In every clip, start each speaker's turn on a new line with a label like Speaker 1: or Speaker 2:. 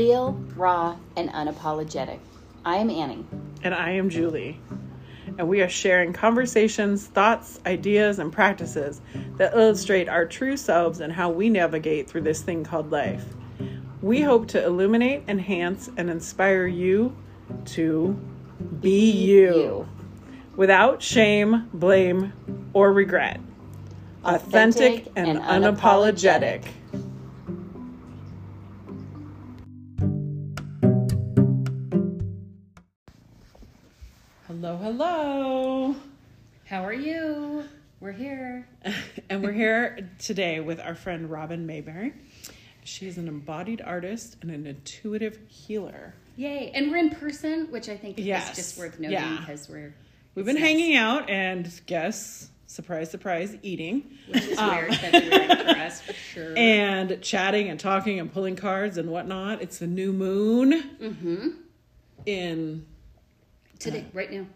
Speaker 1: real, raw, and unapologetic. I am Annie.
Speaker 2: And I am Julie. And we are sharing conversations, thoughts, ideas, and practices that illustrate our true selves and how we navigate through this thing called life. We hope to illuminate, enhance, and inspire you to be you, without shame, blame, or regret. Authentic,
Speaker 1: Authentic
Speaker 2: and,
Speaker 1: and
Speaker 2: unapologetic.
Speaker 1: unapologetic. How are you? We're here.
Speaker 2: and we're here today with our friend Robin Mayberry. She is an embodied artist and an intuitive healer.
Speaker 1: Yay. And we're in person, which I think
Speaker 2: Yes.
Speaker 1: is just worth noting
Speaker 2: Yeah.
Speaker 1: because we're.
Speaker 2: We've been
Speaker 1: nice,
Speaker 2: hanging out and guess, surprise, surprise, eating
Speaker 1: Which is weird February for us, for sure.
Speaker 2: and chatting and talking and pulling cards and whatnot. It's the new moon
Speaker 1: mm-hmm.
Speaker 2: in,
Speaker 1: Today, right now.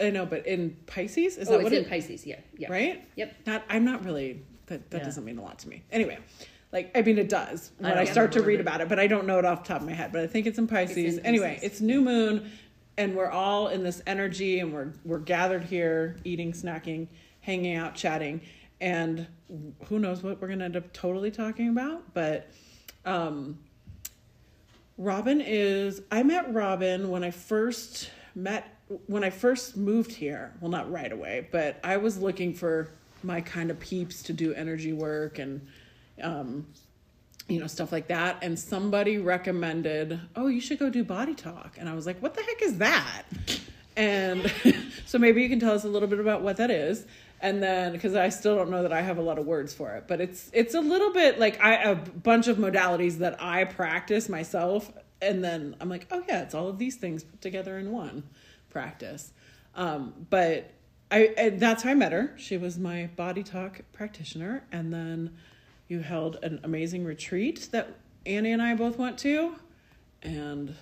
Speaker 2: I know, but in Pisces? Is
Speaker 1: Oh,
Speaker 2: that
Speaker 1: it's
Speaker 2: what
Speaker 1: in
Speaker 2: it,
Speaker 1: Pisces. Yeah. Yeah.
Speaker 2: right?
Speaker 1: Yep.
Speaker 2: Not, I'm not really, that, that
Speaker 3: Yeah.
Speaker 2: doesn't mean a lot to me. Anyway. Like I mean, it does when I,
Speaker 3: don't
Speaker 2: start to read
Speaker 3: it.
Speaker 2: about it, but I don't know it off the top of my head. But I think it's in Pisces.
Speaker 1: in
Speaker 2: Anyway,
Speaker 1: Pisces.
Speaker 2: it's new moon, and we're all in this energy, and we're we're gathered here, eating, snacking, hanging out, chatting, and who knows what we're gonna end up totally talking about. But um, Robin is. I met Robin when I first met when I first moved here. Well, not right away, but I was looking for my kind of peeps to do energy work and um, you know stuff like that. And somebody recommended, "Oh, you should go do body talk." And I was like, "What the heck is that?" And so maybe you can tell us a little bit about what that is. And then, because I still don't know that I have a lot of words for it, but it's it's a little bit like I a bunch of modalities that I practice myself, and then I'm like, oh yeah, it's all of these things put together in one practice. Um, but I and that's how I met her. She was my body talk practitioner, and then you held an amazing retreat that Annie and I both went to, and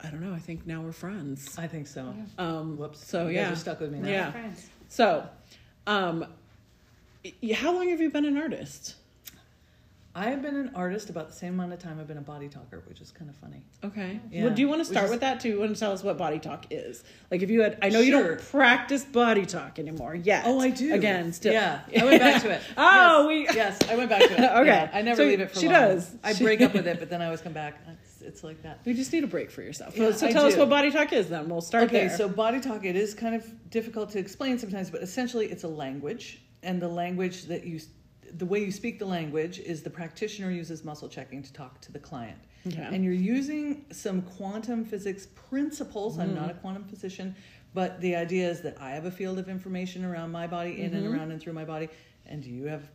Speaker 2: I don't know. I think now we're friends.
Speaker 3: I think so.
Speaker 2: Um,
Speaker 3: Whoops.
Speaker 2: So
Speaker 3: You guys
Speaker 2: yeah,
Speaker 3: are stuck with me now.
Speaker 2: Yeah.
Speaker 1: Friends.
Speaker 2: So, um, how long have you been an artist?
Speaker 3: I have been an artist about the same amount of time I've been a body talker, which is kind of funny.
Speaker 2: Okay.
Speaker 3: Yeah.
Speaker 2: Well, do you want to start
Speaker 3: is-
Speaker 2: with that too? and tell us what body talk is? Like, if you had, I know you don't practice body talk anymore yet.
Speaker 3: Oh, I do.
Speaker 2: Again, still.
Speaker 3: Yeah, I went back to it.
Speaker 2: Oh,
Speaker 3: yes.
Speaker 2: we-
Speaker 3: Yes, I went back to it.
Speaker 2: Okay.
Speaker 3: Yeah, I never
Speaker 2: So
Speaker 3: leave it for
Speaker 2: she
Speaker 3: long.
Speaker 2: does.
Speaker 3: I
Speaker 2: She-
Speaker 3: break up with it, but then I always come back. It's, it's like that.
Speaker 2: We just need a break for yourself.
Speaker 3: Yeah,
Speaker 2: so tell us what body talk is. Then we'll start
Speaker 3: Okay,
Speaker 2: there.
Speaker 3: so body talk, it is kind of difficult to explain sometimes, but essentially it's a language. And the language that you, the way you speak the language is the practitioner uses muscle checking to talk to the client.
Speaker 2: Okay.
Speaker 3: And you're using some quantum physics principles. I'm
Speaker 2: Mm.
Speaker 3: not a quantum physician, but the idea is that I have a field of information around my body, in
Speaker 2: Mm-hmm.
Speaker 3: and around and through my body, and you have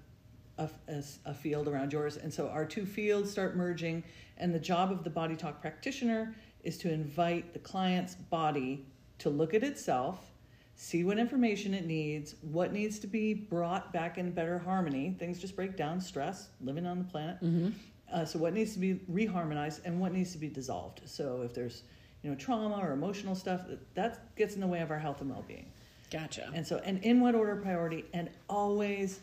Speaker 3: a, a, a field around yours. And so our two fields start merging, and the job of the body talk practitioner is to invite the client's body to look at itself, see what information it needs, what needs to be brought back in better harmony. Things just break down, stress, living on the planet. Uh, so what needs to be reharmonized and what needs to be dissolved. So if there's you know trauma or emotional stuff, that, that gets in the way of our health and well-being.
Speaker 2: gotcha.
Speaker 3: And so, and in what order of priority, and always,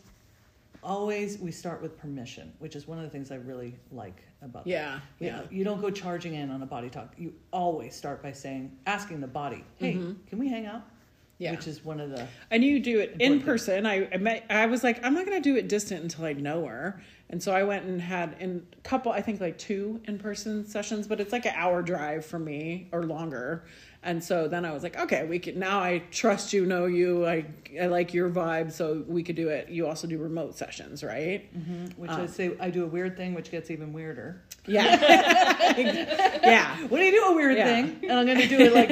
Speaker 3: always we start with permission, which is one of the things I really like about. that.
Speaker 2: Yeah,
Speaker 3: You
Speaker 2: yeah.
Speaker 3: know, You don't go charging in on a body talk. You always start by saying, asking the body, "Hey, can we hang out?"
Speaker 2: Yeah.
Speaker 3: Which is one of the.
Speaker 2: And you do it in person. I, I met. I was like, I'm not going to do it distant until I know her. And so I went and had in a couple. I think like two in person sessions, but it's like an hour drive for me or longer. And so then I was like, okay, we can now. I trust you, know you. I I like your vibe, so we could do it. You also do remote sessions, right?
Speaker 3: Which
Speaker 2: Uh.
Speaker 3: I say I do a weird thing, which gets even weirder.
Speaker 2: Yeah, yeah.
Speaker 3: When you do a weird
Speaker 2: Yeah.
Speaker 3: thing, and I'm going to do it like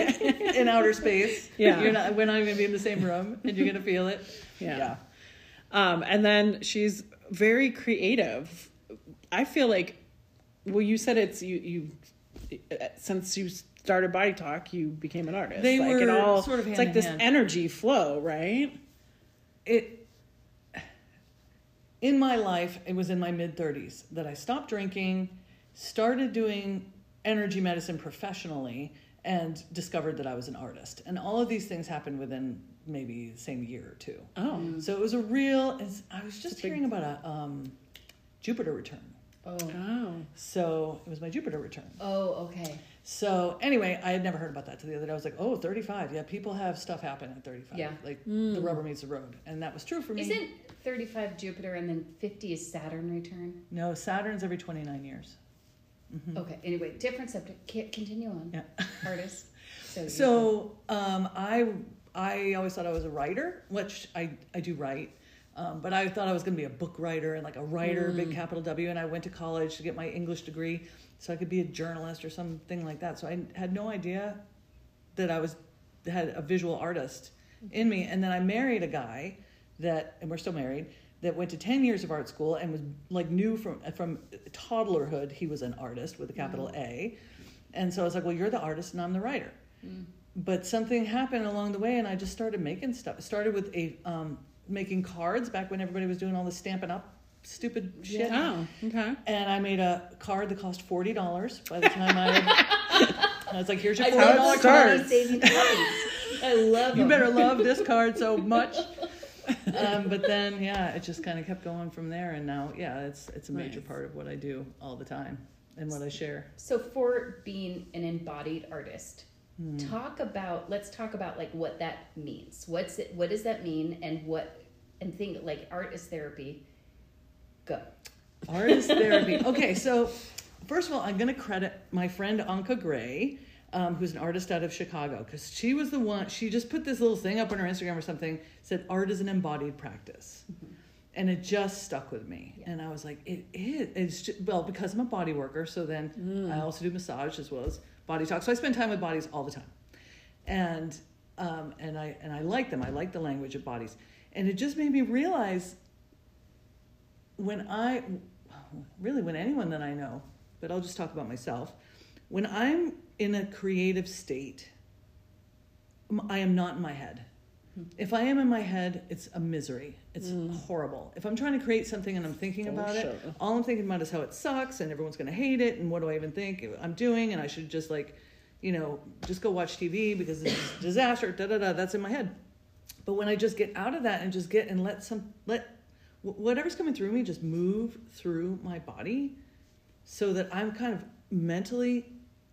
Speaker 3: in outer space.
Speaker 2: Yeah.
Speaker 3: You're not. We're not even going to be in the same room, and you're going to feel it.
Speaker 2: Yeah. Um, and then she's very creative. I feel like, well, you said it's you. You since you started Body Talk, you became an artist.
Speaker 3: They
Speaker 2: like it
Speaker 3: were
Speaker 2: all,
Speaker 3: sort of
Speaker 2: It's like this
Speaker 3: hand.
Speaker 2: energy flow, right?
Speaker 3: it in my life it was in my mid 30s that i stopped drinking started doing energy medicine professionally and discovered that i was an artist and all of these things happened within maybe the same year or two
Speaker 2: Oh,
Speaker 3: so it was a real it's, i was
Speaker 2: It's
Speaker 3: just
Speaker 2: a big-
Speaker 3: hearing about a um, jupiter return
Speaker 1: Oh.
Speaker 2: Oh.
Speaker 3: So it was my Jupiter return.
Speaker 1: Oh, okay.
Speaker 3: So anyway, I had never heard about that till the other day. I was like, oh, 35. Yeah, people have stuff happen at 35.
Speaker 1: Yeah.
Speaker 3: Like the rubber meets the road. And that was true for me.
Speaker 1: Isn't 35 Jupiter and then 50 is Saturn return?
Speaker 3: No, Saturn's every 29 years.
Speaker 1: Okay. Anyway, different subject. Ca- Continue on.
Speaker 3: Yeah.
Speaker 1: Artist. So.
Speaker 3: So um, I I always thought I was a writer, which I I do write, um, but I thought I was going to be a book writer and like a writer, big mm. capital W. And I went to college to get my English degree so I could be a journalist or something like that. So I had no idea that I was had a visual artist in me. And then I married a guy that, and we're still married. That went to ten years of art school and was like knew from from toddlerhood he was an artist with a capital mm. A, and so I was like, well, you're the artist and I'm the writer mm. But something happened along the way and i just started making stuff started with a um, making cards back when everybody was doing all the Stampin' Up stupid shit
Speaker 2: Oh, okay.
Speaker 3: and i made a card that cost $40 by the time i i was like here's your $40
Speaker 2: how it
Speaker 1: love
Speaker 3: card
Speaker 2: starts.
Speaker 1: saving copies. I love
Speaker 3: you
Speaker 1: them.
Speaker 3: better love this card so much um, but then yeah it just kind of kept going from there and now yeah it's it's a major
Speaker 2: Nice.
Speaker 3: part of what i do all the time and what i share
Speaker 1: So for being an embodied artist,
Speaker 3: Hmm.
Speaker 1: talk about let's talk about like what that means. What's it what does that mean and what and think like art is therapy. Go.
Speaker 3: Artist therapy. Okay, so first of all, I'm going to credit my friend Anka Gray, um, who's an artist out of Chicago, because she was the one. She just put this little thing up on her Instagram or something. Said art is an embodied practice, and it just stuck with me.
Speaker 1: Yeah.
Speaker 3: And I was like, it is. It's just, well because I'm a body worker. So then I also do massage as well as body talk. So I spend time with bodies all the time, and um, and I and I like them. I like the language of bodies, and it just made me realize when I, really when anyone that I know, but I'll just talk about myself, when I'm in a creative state, i am not in my head. Mm-hmm. If I am in my head, it's a misery. It's mm. horrible. If I'm trying to create something and I'm thinking
Speaker 2: For
Speaker 3: about it, all I'm thinking about is how it sucks and everyone's going to hate it and what do I even think I'm doing and I should just like, you know, just go watch TV because this is disaster. Da da da. That's in my head. But when I just get out of that and just get and let some let whatever's coming through me just move through my body, so that I'm kind of mentally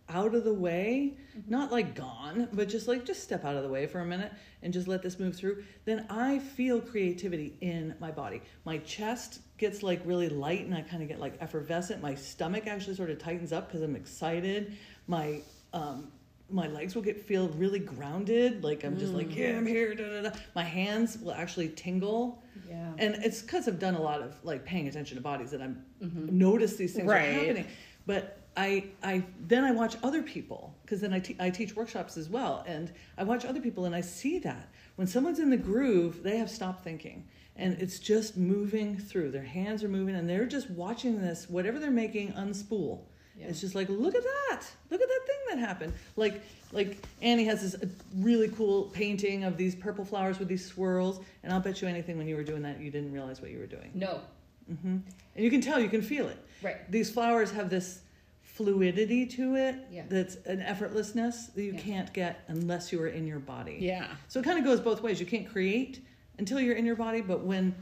Speaker 3: out of the way, mm-hmm. not like gone, but just like just step out of the way for a minute and just let this move through, then I feel creativity in my body. My chest gets like really light and I kind of get like effervescent. My stomach actually sort of tightens up because I'm excited. My um my legs will get feel really grounded, like I'm just like, mm. yeah, I'm here. Da, da, da. My hands will actually tingle.
Speaker 1: Yeah.
Speaker 3: And it's because I've done a lot of like paying attention to bodies that I'm mm-hmm. notice these things
Speaker 2: Right.
Speaker 3: are happening. But I, I then I watch other people because then I te- I teach workshops as well, and I watch other people and I see that when someone's in the groove, they have stopped thinking, and it's just moving through. Their hands are moving, and they're just watching this whatever they're making unspool.
Speaker 1: Yeah.
Speaker 3: It's just like look at that, look at that thing that happened. Like like Annie has this uh, really cool painting of these purple flowers with these swirls, and I'll bet you anything when you were doing that you didn't realize what you were doing.
Speaker 1: No.
Speaker 3: hmm And you can tell, you can feel it.
Speaker 1: Right.
Speaker 3: These flowers have this fluidity to it
Speaker 1: Yeah.
Speaker 3: that's an effortlessness that you
Speaker 1: Yeah.
Speaker 3: can't get unless you are in your body.
Speaker 2: Yeah.
Speaker 3: So it kind of goes both ways. You can't create until you're in your body, but when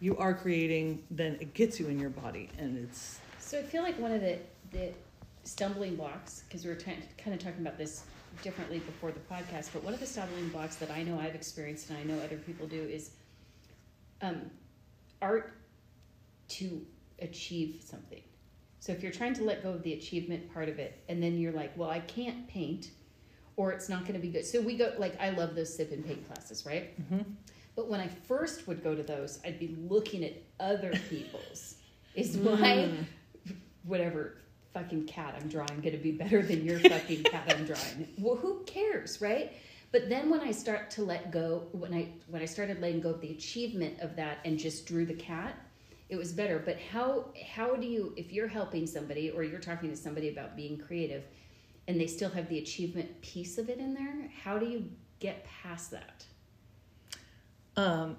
Speaker 3: you are creating, then it gets you in your body, and it's
Speaker 1: So I feel like one of the, the stumbling blocks, because we were kind of talking about this differently before the podcast, but one of the stumbling blocks that I know I've experienced and I know other people do is um, art to achieve something. So if you're trying to let go of the achievement part of it, and then you're like, well, I can't paint, or it's not going to be good. So we go, like, I love those sip and paint classes, right? Mm-hmm. But when I first would go to those, I'd be looking at other people's. Is hmm. my whatever fucking cat I'm drawing going to be better than your fucking cat I'm drawing? Well, who cares, right? But then when I start to let go, when I when I started letting go of the achievement of that and just drew the cat, it was better. But how how do you if you're helping somebody or you're talking to somebody about being creative, and they still have the achievement piece of it in there? How do you get past that?
Speaker 3: Um,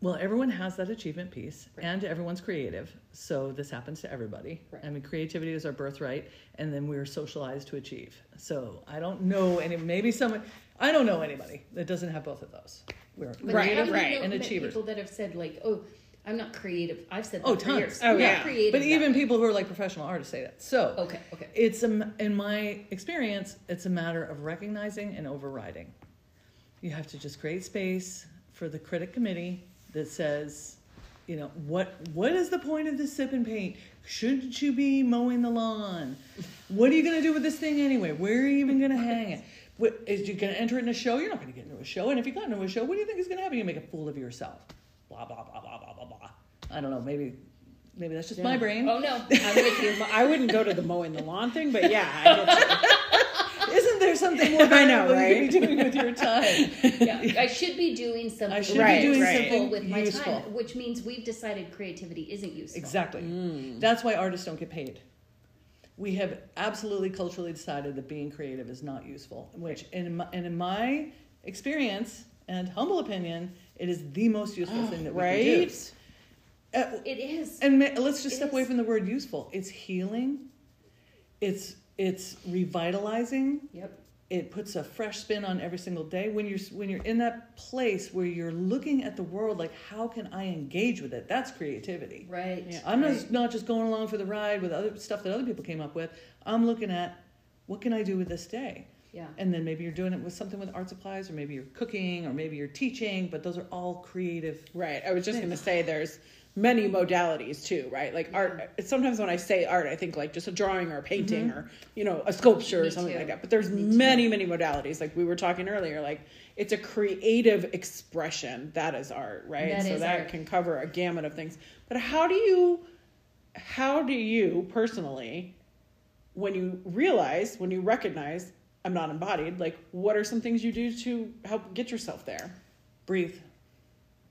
Speaker 3: well, everyone has that achievement piece,
Speaker 1: Right.
Speaker 3: and everyone's creative. So this happens to everybody.
Speaker 1: Right.
Speaker 3: I mean, creativity is our birthright, and then we're socialized to achieve. So I don't know any. Maybe someone. I don't know anybody that doesn't have both of those. We're
Speaker 1: But
Speaker 2: Right,
Speaker 1: how do you
Speaker 3: creative
Speaker 1: know
Speaker 3: and achievers.
Speaker 1: People that have said like, "Oh, I'm not creative. I've said that
Speaker 3: Oh,
Speaker 1: for
Speaker 3: tons.
Speaker 1: years.
Speaker 2: Oh,
Speaker 1: I'm
Speaker 2: yeah.
Speaker 1: creative.
Speaker 3: But even
Speaker 1: way.
Speaker 3: people who are like professional artists say that. So
Speaker 1: Okay, okay.
Speaker 3: it's a, in my experience, it's a matter of recognizing and overriding. You have to just create space for the critic committee that says, you know, what what is the point of this sip and paint? Shouldn't you be mowing the lawn? What are you gonna do with this thing anyway? Where are you even gonna hang it? What, is you gonna enter it in a show? You're not gonna get into a show. And if you got into a show, what do you think is gonna happen? You make a fool of yourself. Blah blah blah blah blah. I don't know. Maybe maybe that's just my brain.
Speaker 1: Oh no, I'm with you.
Speaker 2: I wouldn't go to the mowing the lawn thing, but yeah, I get
Speaker 3: Isn't there something more
Speaker 2: I know,
Speaker 3: valuable you
Speaker 2: right?
Speaker 3: could be doing with your time?
Speaker 1: Yeah, I should be doing something.
Speaker 3: I should
Speaker 2: be doing
Speaker 1: useful
Speaker 3: something
Speaker 1: with my
Speaker 3: useful.
Speaker 1: time, which means we've decided creativity isn't useful.
Speaker 3: Exactly. Mm. That's why artists don't get paid. We have absolutely culturally decided that being creative is not useful, which, in my, and in my experience and humble opinion, it is the most useful ah, thing that we can do.
Speaker 2: Right?
Speaker 3: Uh,
Speaker 1: It is.
Speaker 3: and ma- let's just
Speaker 1: It
Speaker 3: step away from the word useful. It's healing. It's it's revitalizing.
Speaker 1: Yep.
Speaker 3: it puts a fresh spin on every single day when you're when you're in that place where you're looking at the world like how can i engage with it that's creativity
Speaker 1: Right.
Speaker 2: Yeah.
Speaker 3: i'm not, not just going along for the ride with other stuff that other people came up with i'm looking at what can i do with this day
Speaker 1: Yeah.
Speaker 3: and then maybe you're doing it with something with art supplies or maybe you're cooking or maybe you're teaching but those are all creative
Speaker 2: Right. I was just going to say there's many modalities too, right? Like art. Sometimes when I say art, I think like just a drawing or a painting mm-hmm. or you know a sculpture or something
Speaker 1: too.
Speaker 2: like that. But there's
Speaker 1: Me too.
Speaker 2: many, many modalities. Like we were talking earlier, like it's a creative expression. That is art, right?
Speaker 1: That
Speaker 2: so that
Speaker 1: art.
Speaker 2: can cover a gamut of things. But how do you, how do you personally, when you realize, when you recognize I'm not embodied, like what are some things you do to help get yourself there?
Speaker 3: breathe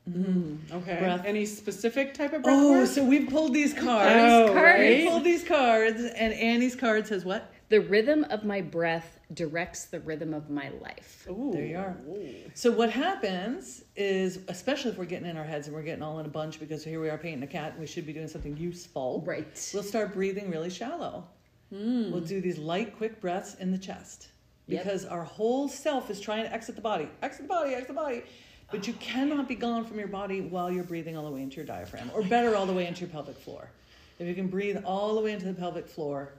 Speaker 3: Mm-hmm.
Speaker 2: Okay.
Speaker 3: Breath.
Speaker 2: Any specific type of breath
Speaker 3: oh
Speaker 2: work?
Speaker 3: so we've pulled these cards
Speaker 2: Oh,
Speaker 1: cards.
Speaker 3: we pulled these cards and annie's card says what
Speaker 1: The rhythm of my breath directs the rhythm of my life.
Speaker 2: Ooh.
Speaker 3: There you are.
Speaker 2: Ooh.
Speaker 3: So what happens is, especially if we're getting in our heads and we're getting all in a bunch because here we are painting a cat we should be doing something useful.
Speaker 1: Right.
Speaker 3: We'll start breathing really shallow. Hmm. We'll do these light, quick breaths in the chest
Speaker 1: Yep.
Speaker 3: because our whole self is trying to exit the body, exit the body, exit the body. But you cannot be gone from your body while you're breathing all the way into your diaphragm, or better, all the way into your pelvic floor. If you can breathe all the way into the pelvic floor,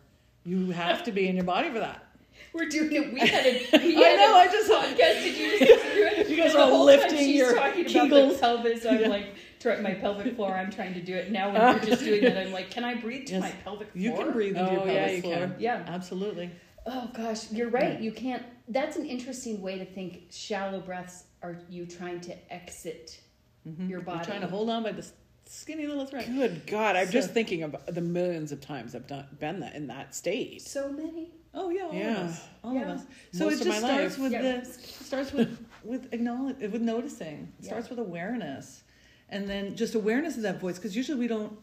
Speaker 3: you have to be in your body for that.
Speaker 1: We're doing it. We had a. We
Speaker 3: I know,
Speaker 1: A
Speaker 3: I just-
Speaker 1: podcast. Did you just it?
Speaker 3: You guys are all lifting your
Speaker 1: talking
Speaker 3: kegels.
Speaker 1: about the pelvis. I'm
Speaker 3: Yeah.
Speaker 1: like, try, my pelvic floor. I'm trying to do it now. When we're just doing that, I'm like, can I breathe to
Speaker 3: Yes.
Speaker 1: my pelvic floor?
Speaker 3: You can breathe into your
Speaker 2: Oh,
Speaker 3: pelvic
Speaker 2: yeah, you
Speaker 3: floor.
Speaker 2: can.
Speaker 1: Yeah.
Speaker 3: Absolutely.
Speaker 1: Oh gosh, you're right. You can't. That's an interesting way to think. Shallow breaths are you trying to exit
Speaker 3: Mhm.
Speaker 1: your body?
Speaker 3: You're trying to hold on by the skinny little thread.
Speaker 2: Good God! I'm just thinking about the millions of times I've done been that in that state.
Speaker 1: so many.
Speaker 3: Oh yeah, all
Speaker 2: Yeah.
Speaker 3: of us, all
Speaker 1: Yeah.
Speaker 3: of us. So
Speaker 2: Most
Speaker 3: it just starts
Speaker 2: life.
Speaker 3: with
Speaker 1: Yeah.
Speaker 3: the starts with with acknowledge with noticing. It
Speaker 1: Yeah.
Speaker 3: starts with awareness, and then just awareness of that voice because usually we don't.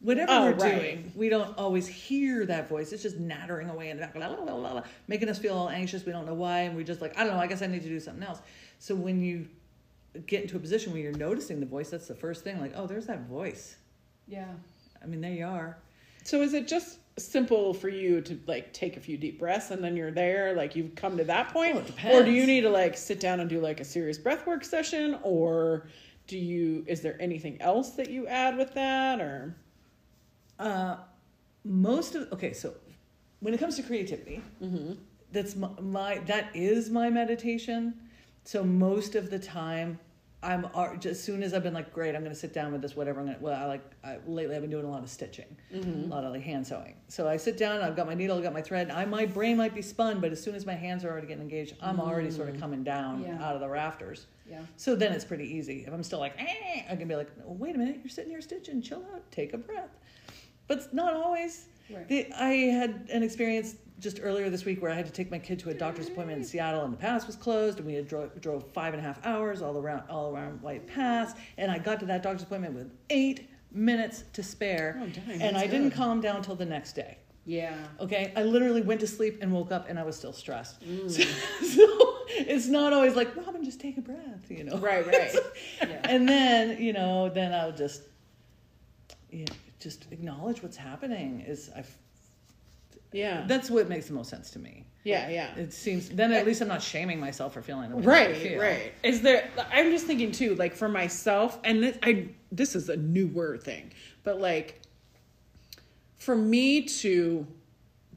Speaker 3: Whatever
Speaker 2: Oh,
Speaker 3: we're
Speaker 2: right.
Speaker 3: doing, we don't always hear that voice. It's just nattering away in the back, la, la, la, la, la, making us feel all anxious. We don't know why, and we just like, I don't know. I guess I need to do something else. So when you get into a position where you're noticing the voice, that's the first thing. Like, oh, there's that voice.
Speaker 1: Yeah.
Speaker 3: I mean, there you are.
Speaker 2: So is it just simple for you to like take a few deep breaths and then you're there? Like you've come to that point,
Speaker 3: it
Speaker 2: or do you need to like sit down and do like a serious breath work session, or do you? Is there anything else that you add with that, or?
Speaker 3: Uh, most of okay, so when it comes to creativity,
Speaker 2: Mm-hmm.
Speaker 3: that's my, my that is my meditation. So most of the time, I'm as soon as I've been like, great, I'm going to sit down with this, whatever. I'm going to well, I like I, lately I've been doing a lot of stitching,
Speaker 2: Mm-hmm.
Speaker 3: a lot of like hand sewing. So I sit down, I've got my needle, I've got my thread. I my brain might be spun, but as soon as my hands are already getting engaged, I'm already sort of coming down
Speaker 1: Yeah.
Speaker 3: out of the rafters.
Speaker 1: Yeah.
Speaker 3: So then it's pretty easy. If I'm still like, eh, I can be like, oh, wait a minute, you're sitting here stitching, chill out, take a breath. But it's not always.
Speaker 1: Right.
Speaker 3: The, I had an experience just earlier this week where I had to take my kid to a doctor's appointment in Seattle, and the pass was closed, and we had drove, drove five and a half hours all around all around White Pass, and I got to that doctor's appointment with eight minutes to spare,
Speaker 2: Oh, dang,
Speaker 3: and I didn't calm down till the next day.
Speaker 1: Yeah.
Speaker 3: Okay, I literally went to sleep and woke up, and I was still stressed.
Speaker 2: Mm.
Speaker 3: So, so it's not always like Robin, just take a breath, you know.
Speaker 2: Right, right.
Speaker 1: Yeah.
Speaker 3: and then you know then i'll just you know, just acknowledge what's happening is i've
Speaker 2: Yeah.
Speaker 3: That's what makes the most sense to me.
Speaker 2: yeah, yeah.
Speaker 3: It seems then at least I'm not shaming myself for feeling the way I
Speaker 2: right
Speaker 3: feel.
Speaker 2: right is there i'm just thinking too like for myself and this, i this is a newer thing but like for me to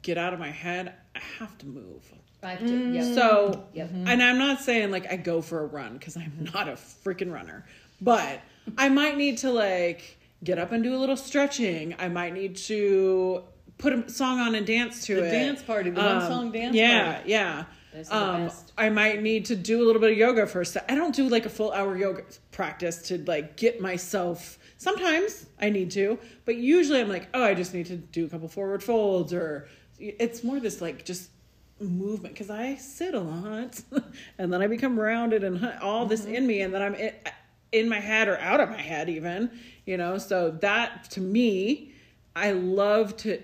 Speaker 2: get out of my head i have to move
Speaker 1: I have to, yep.
Speaker 2: so
Speaker 1: Yep. Mm-hmm.
Speaker 2: and i'm not saying like i go for a run because i'm not a freaking runner but i might need to like get up and do a little stretching i might need to put a song on and dance to
Speaker 3: The
Speaker 2: it
Speaker 3: dance party, the one song dance
Speaker 2: yeah
Speaker 3: party.
Speaker 2: yeah
Speaker 1: Those are the
Speaker 2: um. I might need to do a little bit of yoga first. I don't do like a full hour yoga practice to like get myself. Sometimes I need to, but usually I'm like, oh, I just need to do a couple forward folds, or it's more this like just movement because I sit a lot, and then I become rounded and all this
Speaker 3: Mm-hmm.
Speaker 2: in me, and then I'm in, in my head or out of my head even, you know. So that to me, I love to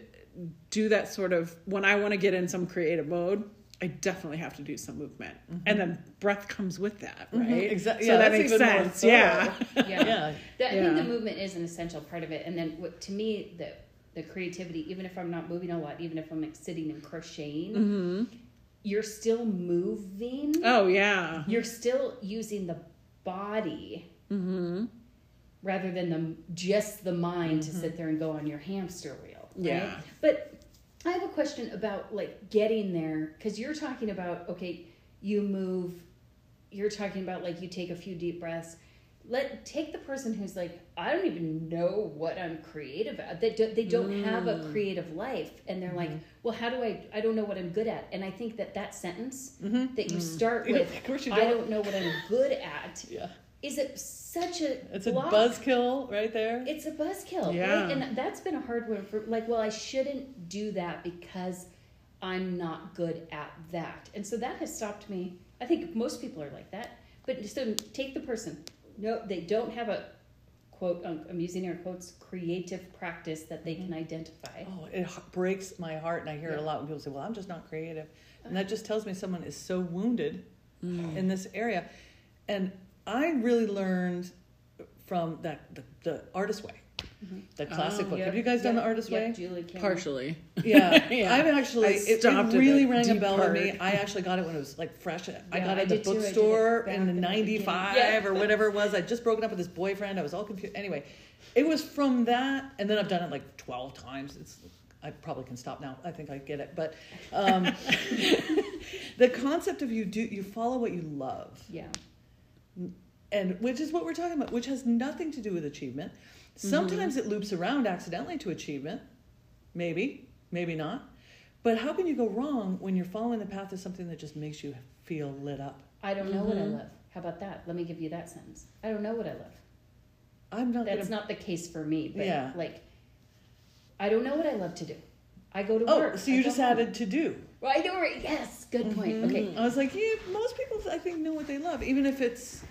Speaker 2: do that sort of when I want to get in some creative mode. I definitely have to do some movement, mm-hmm. and then breath comes with that, mm-hmm. right?
Speaker 3: Exactly.
Speaker 2: So
Speaker 3: yeah,
Speaker 2: that
Speaker 3: that's
Speaker 2: makes sense. Yeah.
Speaker 1: Yeah.
Speaker 3: Yeah.
Speaker 1: The- I
Speaker 2: Yeah.
Speaker 1: think the movement is an essential part of it. And then what, to me, the, the creativity, even if I'm not moving a lot, even if I'm like sitting and crocheting, mm-hmm. you're still moving.
Speaker 2: Oh yeah.
Speaker 1: You're still using the body rather than the just the mind to sit there and go on your hamster wheel. right?
Speaker 2: Yeah.
Speaker 1: But I have a question about like getting there because you're talking about okay, you move. You're talking about like you take a few deep breaths. Let take the person who's like I don't even know what I'm creative at. They do, they don't have a mm. creative life, and they're like, mm-hmm. well, how do I? I don't know what I'm good at. And I think that that sentence mm-hmm. that you mm-hmm.
Speaker 3: start
Speaker 1: with,
Speaker 3: you
Speaker 1: I
Speaker 3: don't.
Speaker 1: don't know what I'm good at,
Speaker 3: Yeah.
Speaker 1: Is it such a
Speaker 3: It's a buzzkill right there.
Speaker 1: It's a buzzkill,
Speaker 2: Yeah.
Speaker 1: right? And that's been a hard one for like, well, I shouldn't do that because I'm not good at that. And so that has stopped me. I think most people are like that. But so take the person. No, they don't have a quote, I'm using air quotes, creative practice that they can mm-hmm. identify.
Speaker 3: Oh, it breaks my heart, and I hear it a lot when people say, "Well, I'm just not creative," and uh-huh. that just tells me someone is so wounded mm. in this area. And I really learned from that the, the artist way, the classic
Speaker 2: Oh,
Speaker 3: book.
Speaker 1: Yep,
Speaker 3: Have you guys done the artist
Speaker 1: yep,
Speaker 3: way?
Speaker 1: Julia Cameron.
Speaker 2: Partially.
Speaker 3: Yeah,
Speaker 2: Yeah.
Speaker 3: I've actually
Speaker 2: I
Speaker 3: it, it really
Speaker 2: the
Speaker 3: rang a bell with me. I actually got it when it was like fresh. I got it at the.
Speaker 1: I did
Speaker 3: bookstore in
Speaker 1: in the
Speaker 3: '95.
Speaker 1: Yeah.
Speaker 3: or whatever it was. I'd just broken up with this boyfriend. I was all confused. Anyway, it was from that, and then I've done it like 12 times. It's I probably can stop now. I think I get it, but um, the concept of you do you follow what you love
Speaker 1: Yeah.
Speaker 3: And which is what we're talking about, which has nothing to do with achievement. Mm-hmm. Sometimes it loops around accidentally to achievement, maybe, maybe not. But how can you go wrong when you're following the path of something that just makes you feel lit up?
Speaker 1: I don't know what I mm-hmm. love. How about that? Let me give you that sentence. I don't know what I love.
Speaker 3: I'm not
Speaker 1: That's
Speaker 3: gonna.
Speaker 1: not the case for me, but
Speaker 3: Yeah.
Speaker 1: like, I don't know what I love to do. I go to work.
Speaker 3: oh,
Speaker 1: work.
Speaker 3: so you
Speaker 1: go
Speaker 3: just
Speaker 1: home.
Speaker 3: added to do.
Speaker 1: Right, or yes, good point. Okay,
Speaker 3: I was like, yeah, most people I think know what they love, even if it's,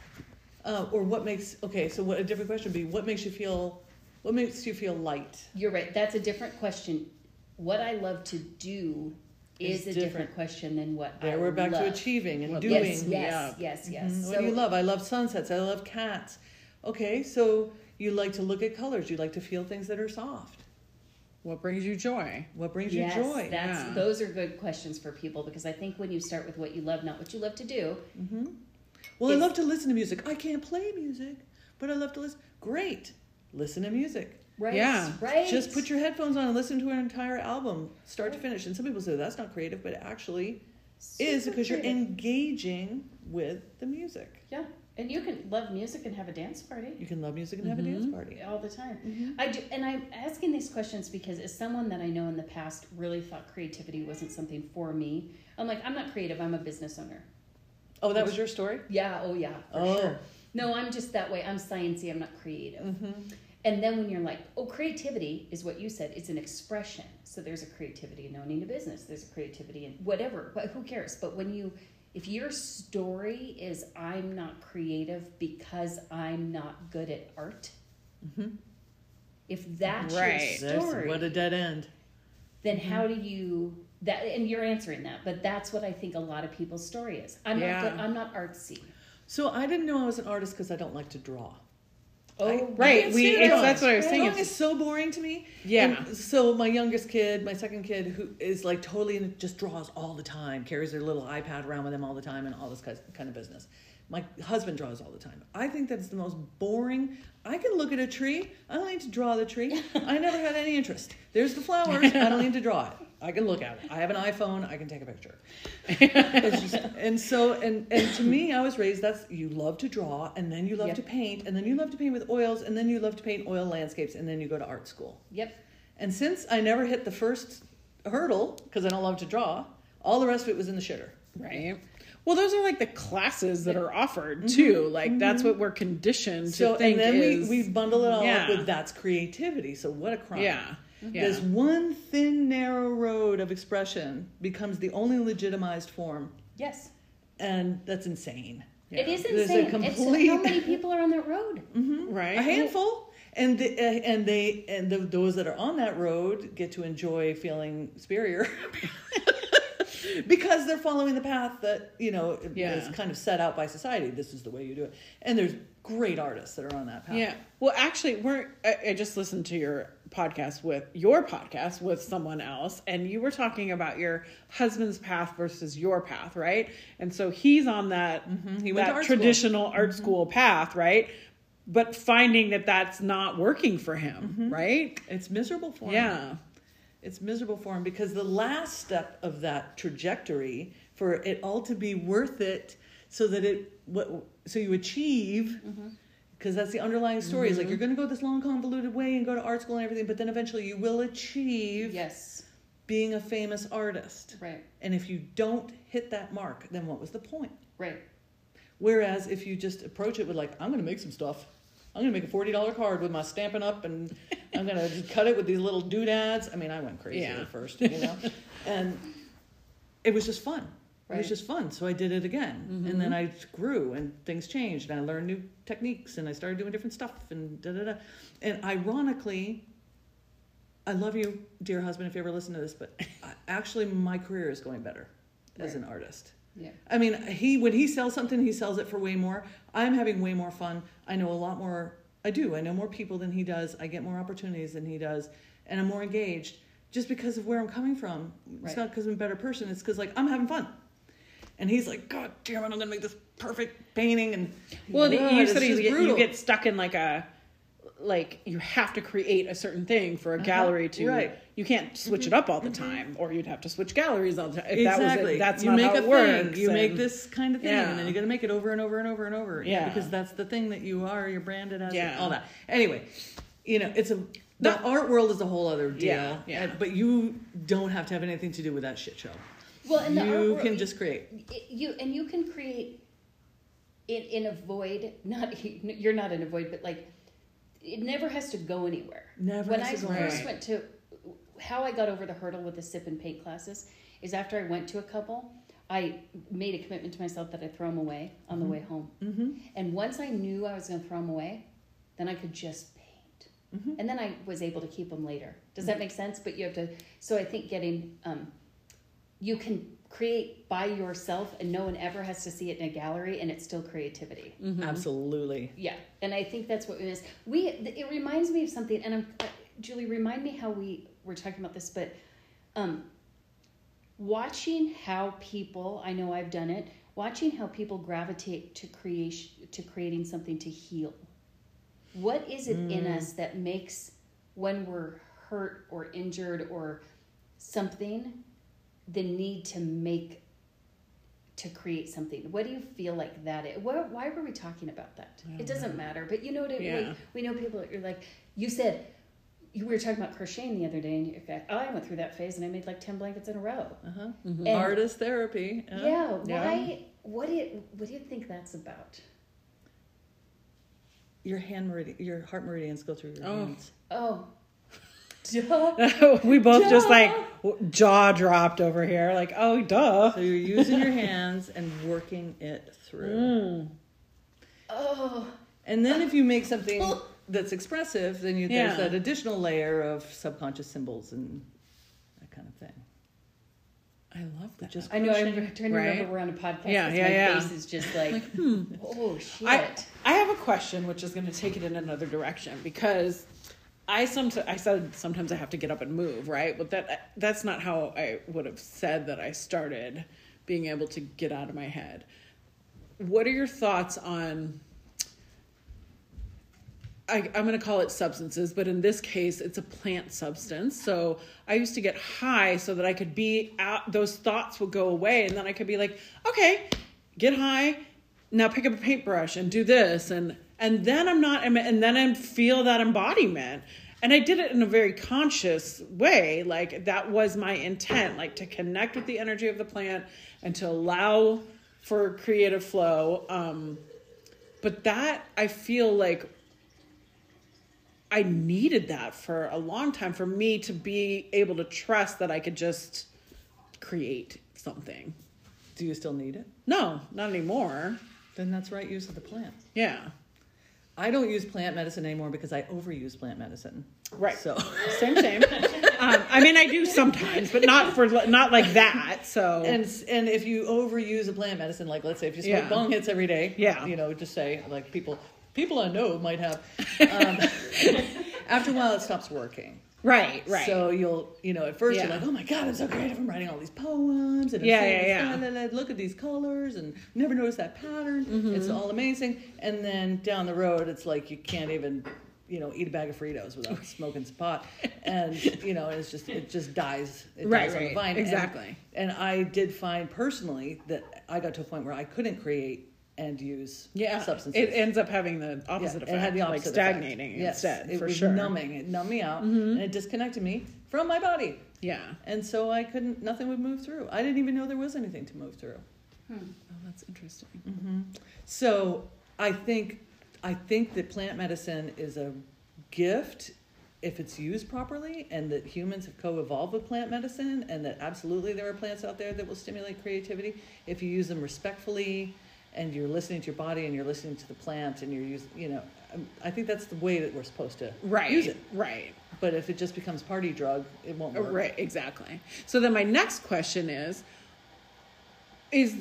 Speaker 3: uh, or what makes. Okay, so what a different question would be: What makes you feel? What makes you feel light?
Speaker 1: you're right. That's a different question. What I love to do is,
Speaker 3: Is
Speaker 1: a
Speaker 3: different.
Speaker 1: different question than what I
Speaker 3: There we're back
Speaker 1: love.
Speaker 3: to achieving and
Speaker 2: What
Speaker 3: doing.
Speaker 1: Yes, yes,
Speaker 2: up.
Speaker 1: yes, yes.
Speaker 3: Mhm.
Speaker 1: So,
Speaker 3: What do you love? I love sunsets. I love cats. Okay, so you like to look at colors. You like to feel things that are soft.
Speaker 2: What brings you joy?
Speaker 3: What brings
Speaker 1: yes,
Speaker 3: you joy?
Speaker 1: That's
Speaker 2: Yeah.
Speaker 1: those are good questions for people because I think when you start with what you love, not what you love to do, mm-hmm.
Speaker 3: Well, I love to listen to music. I can't play music, but I love to listen. Great. Listen to music.
Speaker 1: right?
Speaker 2: Yeah,
Speaker 1: right.
Speaker 3: Just put your headphones on and listen to an entire album, start to finish. And some people say that's not creative, but it actually is
Speaker 1: Super
Speaker 3: because you're engaging with the music.
Speaker 1: Yeah, and you can love music and have a dance party.
Speaker 3: You can love music and have a dance party.
Speaker 1: all the time. I do, and I'm asking these questions because as someone that I know in the past really thought creativity wasn't something for me. I'm like, I'm not creative. I'm a business owner.
Speaker 3: Oh, that was your story?
Speaker 1: Yeah. Oh yeah. For
Speaker 3: Oh.
Speaker 1: sure. No, I'm just that way. I'm sciencey. I'm not creative.
Speaker 3: Mm-hmm.
Speaker 1: And then when you're like, oh, creativity is what you said. It's an expression. So there's a creativity in owning a business. There's a creativity in whatever. But who cares? But when you, if your story is I'm not creative because I'm not good at art, mm-hmm. if that's
Speaker 2: Right.
Speaker 1: your
Speaker 3: That's
Speaker 1: story,
Speaker 3: what a dead end.
Speaker 1: then how mm-hmm. do you that? And you're answering that. But that's what I think a lot of people's story is. I'm
Speaker 2: Yeah.
Speaker 1: not good. I'm not artsy.
Speaker 3: So I didn't know I was an artist because I don't like to draw.
Speaker 1: Oh,
Speaker 2: Right, we- it's- that's what I was saying,
Speaker 3: Drawing is so boring to me.
Speaker 2: Yeah.
Speaker 3: And so my youngest kid, my second kid, who is like totally in, just draws all the time, carries their little iPad around with them all the time, and all this kind of business. My husband draws all the time. I think that's the most boring. I can look at a tree. I don't need to draw the tree. I never had any interest. There's the flowers. I don't need to draw it. I can look at it. I have an iPhone. I can take a picture. And so and and to me, I was raised that's you love to draw, and then you love
Speaker 1: Yep.
Speaker 3: to paint, and then you love to paint with oils, and then you love to paint oil landscapes, and then you go to art school.
Speaker 1: Yep.
Speaker 3: And since I never hit the first hurdle because I don't love to draw, all the rest of it was in the shitter.
Speaker 2: Right. Well, those are like the classes that are offered mm-hmm. too. Like mm-hmm. that's what we're conditioned
Speaker 3: So
Speaker 2: to think
Speaker 3: and then
Speaker 2: is.
Speaker 3: we, we bundle it all
Speaker 2: Yeah.
Speaker 3: up with that's creativity. So what a crime.
Speaker 2: yeah. Yeah.
Speaker 3: This one thin narrow road of expression becomes the only legitimized form,
Speaker 1: Yes.
Speaker 3: and that's insane.
Speaker 2: Yeah.
Speaker 1: It is
Speaker 3: There's a
Speaker 1: insane. It's
Speaker 3: complete-
Speaker 1: how many people are on that road?
Speaker 2: right.
Speaker 3: A handful, and the, uh, and they and the, those that are on that road get to enjoy feeling superior because they're following the path that you know
Speaker 2: Yeah.
Speaker 3: is kind of set out by society. This is the way you do it, and there's great artists that are on that path.
Speaker 2: Yeah. Well, actually, we're. I, I just listened to your podcast with your podcast with someone else, and you were talking about your husband's path versus your path, right? And so he's on that
Speaker 3: Mm-hmm. He
Speaker 2: that
Speaker 3: art school. Mm-hmm.
Speaker 2: traditional art school path, right? But finding that that's not working for him, right?
Speaker 3: It's miserable for him.
Speaker 2: Yeah.
Speaker 3: It's miserable for him because the last step of that trajectory for it all to be worth it so that it what so you achieve mm-hmm. because that's the underlying story is like mm-hmm. you're going to go this long convoluted way and go to art school and everything but then eventually you will achieve
Speaker 1: Yes.
Speaker 3: being a famous artist
Speaker 1: Right.
Speaker 3: and if you don't hit that mark then what was the point
Speaker 1: Right.
Speaker 3: whereas if you just approach it with like i'm going to make some stuff i'm going to make a $40 card with my Stampin' Up and i'm going to cut it with these little doodads i mean i went crazy
Speaker 2: Yeah.
Speaker 3: at first you know and it was just fun it was just fun so i did it again and then mm-hmm. i grew and things changed and i learned new techniques and i started doing different stuff and da da da and ironically i love you dear husband if you ever listen to this but actually my career is going better as an artist
Speaker 1: Yeah.
Speaker 3: I mean, he when he sells something, he sells it for way more. I'm having way more fun. I know a lot more. I do. I know more people than he does. I get more opportunities than he does, and I'm more engaged just because of where I'm coming from. It's not because I'm a better person. It's because like I'm having fun, and he's like, God damn it, I'm gonna make this perfect painting. And
Speaker 2: Well,
Speaker 3: God,
Speaker 2: you said you
Speaker 3: just
Speaker 2: get, you get stuck in like a like you have to create a certain thing for a gallery to
Speaker 3: right. Mm-hmm.
Speaker 2: you can't switch it up all the time or you'd have to switch galleries all the time if that was
Speaker 3: exactly.
Speaker 2: it, that's
Speaker 3: you
Speaker 2: not
Speaker 3: make
Speaker 2: how
Speaker 3: a
Speaker 2: it
Speaker 3: thing.
Speaker 2: works
Speaker 3: You make this kind of thing,
Speaker 2: Yeah.
Speaker 3: and then you got to make it over and over and over and over.
Speaker 2: Yeah.
Speaker 3: because that's the thing that you are. You're branded as.
Speaker 2: Yeah.
Speaker 3: all that. Anyway, you know, it's a the art world is a whole other deal.
Speaker 2: Yeah, yeah.
Speaker 3: But you don't have to have anything to do with that shit show.
Speaker 1: Well, and
Speaker 3: you can just create.
Speaker 1: you and you can create in in a void. Not you're not in a void, but like it never has to go anywhere.
Speaker 3: Never
Speaker 1: when I first went to how I got over the hurdle with the sip and paint classes is after I went to a couple. I made a commitment to myself that I'd throw them away on the way home.
Speaker 3: Mm-hmm.
Speaker 1: And once I knew I was going to throw them away, then I could just paint.
Speaker 3: Mm-hmm.
Speaker 1: And then I was able to keep them later. Does that make sense? But you have to, so I think getting, um, you can create by yourself and no one ever has to see it in a gallery and it's still creativity.
Speaker 3: Mm-hmm. Absolutely.
Speaker 1: Yeah. And I think that's what we miss. We, it reminds me of something, and I'm, uh, Julie, remind me how we were talking about this, but um, watching how people, I know I've done it, watching how people gravitate to creation, to creating something to heal. What is it in us that makes when we're hurt or injured or something the need to make to create something what do you feel like that is why, why were we talking about that it doesn't matter but you know what it,
Speaker 2: Yeah.
Speaker 1: like, we know people you're like you said you we were talking about crocheting the other day and you're like oh, i went through that phase and i made like 10 blankets in a row
Speaker 3: Uh-huh.
Speaker 1: And-
Speaker 3: Artist therapy.
Speaker 1: yeah,
Speaker 2: Yeah.
Speaker 1: why what do you what do you think that's about
Speaker 3: Your hand meridian, your heart meridians go through your
Speaker 2: Oh.
Speaker 3: hands.
Speaker 1: oh duh.
Speaker 2: we both just like jaw dropped over here like oh duh
Speaker 3: So you're using your hands and working it through.
Speaker 2: Mm.
Speaker 1: oh
Speaker 3: And then if you make something that's expressive, then you, there's that additional layer of subconscious symbols and that kind of thing.
Speaker 2: I love that.
Speaker 3: Just
Speaker 1: I know. I'm
Speaker 3: pushing,
Speaker 1: trying to
Speaker 2: right?
Speaker 1: remember we're on a podcast.
Speaker 2: Yeah,
Speaker 1: 'cause
Speaker 2: yeah,
Speaker 1: my
Speaker 2: yeah.
Speaker 1: face is just like,
Speaker 2: hmm.
Speaker 1: oh shit.
Speaker 2: I, I have a question, which is going to take it in another direction because I sometimes I said sometimes I have to get up and move, right? But that that's not how I would have said that I started being able to get out of my head. What are your thoughts on? I, I'm going to call it substances, but in this case, it's a plant substance. So I used to get high so that I could be out, those thoughts would go away, and then I could be like, okay, get high, now pick up a paintbrush and do this, and and then I'm not, and then I feel that embodiment. And I did it in a very conscious way. Like that was my intent, like to connect with the energy of the plant and to allow for creative flow. Um, but that I feel like I needed that for a long time for me to be able to trust that I could just create something.
Speaker 3: Do you still need it?
Speaker 2: No, not anymore.
Speaker 3: Then that's right use of the plant.
Speaker 2: Yeah.
Speaker 3: I don't use plant medicine anymore because I overuse plant medicine.
Speaker 2: Right.
Speaker 3: So
Speaker 2: Same, same. um, I mean, I do sometimes, but not for not like that. So
Speaker 3: and and if you overuse a plant medicine, like let's say if you smoke
Speaker 2: Yeah.
Speaker 3: bong hits every day,
Speaker 2: Yeah.
Speaker 3: you know, just say like people people I know might have. Um, after a while, it stops working.
Speaker 2: Right, right.
Speaker 3: So you'll, you know, at first
Speaker 2: Yeah.
Speaker 3: you're like, oh my god, I'm so creative. I'm writing all these poems and I'm
Speaker 2: Yeah, yeah, yeah.
Speaker 3: look at these colors and never noticed that pattern.
Speaker 2: Mm-hmm.
Speaker 3: It's all amazing. And then down the road, it's like you can't even, you know, eat a bag of Fritos without smoking some pot. And you know, it's just it just dies. It
Speaker 2: Right,
Speaker 3: dies on the
Speaker 2: right.
Speaker 3: vine. And-
Speaker 2: Exactly.
Speaker 3: And, I did find personally that I got to a point where I couldn't create and use
Speaker 2: yeah,
Speaker 3: substances.
Speaker 2: it ends up having the opposite
Speaker 3: Yeah,
Speaker 2: effect,
Speaker 3: it had the
Speaker 2: like
Speaker 3: opposite effect.
Speaker 2: stagnating
Speaker 3: Yes,
Speaker 2: instead.
Speaker 3: It
Speaker 2: for
Speaker 3: was
Speaker 2: sure. Mm-hmm.
Speaker 3: numbing. It numbed me out, and it disconnected me from my body.
Speaker 2: Yeah.
Speaker 3: And so I couldn't, nothing would move through. I didn't even know there was anything to move through.
Speaker 2: Oh, that's interesting.
Speaker 3: So I think, I think that plant medicine is a gift if it's used properly and that humans have co-evolved with plant medicine and that absolutely there are plants out there that will stimulate creativity if you use them respectfully and you're listening to your body and you're listening to the plant and you're using, you know, um, I think that's the way that we're supposed to
Speaker 2: Right.
Speaker 3: use it.
Speaker 2: Right.
Speaker 3: But if it just becomes party drug, it won't work.
Speaker 2: Right, exactly. So then my next question is is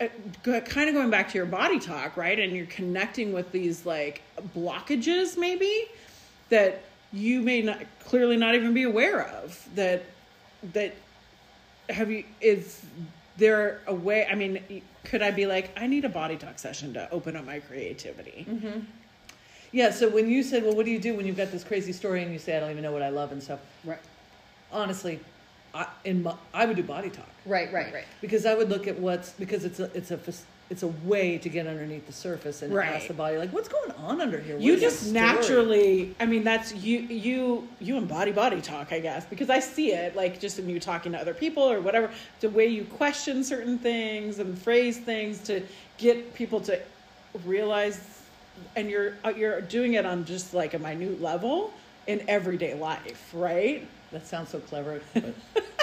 Speaker 2: uh, kind of going back to your body talk, right? And you're connecting with these like blockages maybe that you may not clearly not even be aware of that that have you is there a way i mean could i be like i need a body talk session to open up my creativity mm-hmm.
Speaker 3: Yeah, so when you said, well, what do you do when you've got this crazy story and you say, I don't even know what I love and stuff,
Speaker 1: right,
Speaker 3: honestly, I, in my, I would do body talk.
Speaker 1: right, right, right.
Speaker 3: because I would look at what's because it's a it's a it's a way to get underneath the surface and
Speaker 2: Right.
Speaker 3: ask the body like what's going on under here. What
Speaker 2: you just naturally i mean that's you you you embody body talk i guess because i see it like just in you talking to other people or whatever the way you question certain things and phrase things to get people to realize and you're uh, you're doing it on just like a minute level in everyday life right
Speaker 3: that sounds so clever, but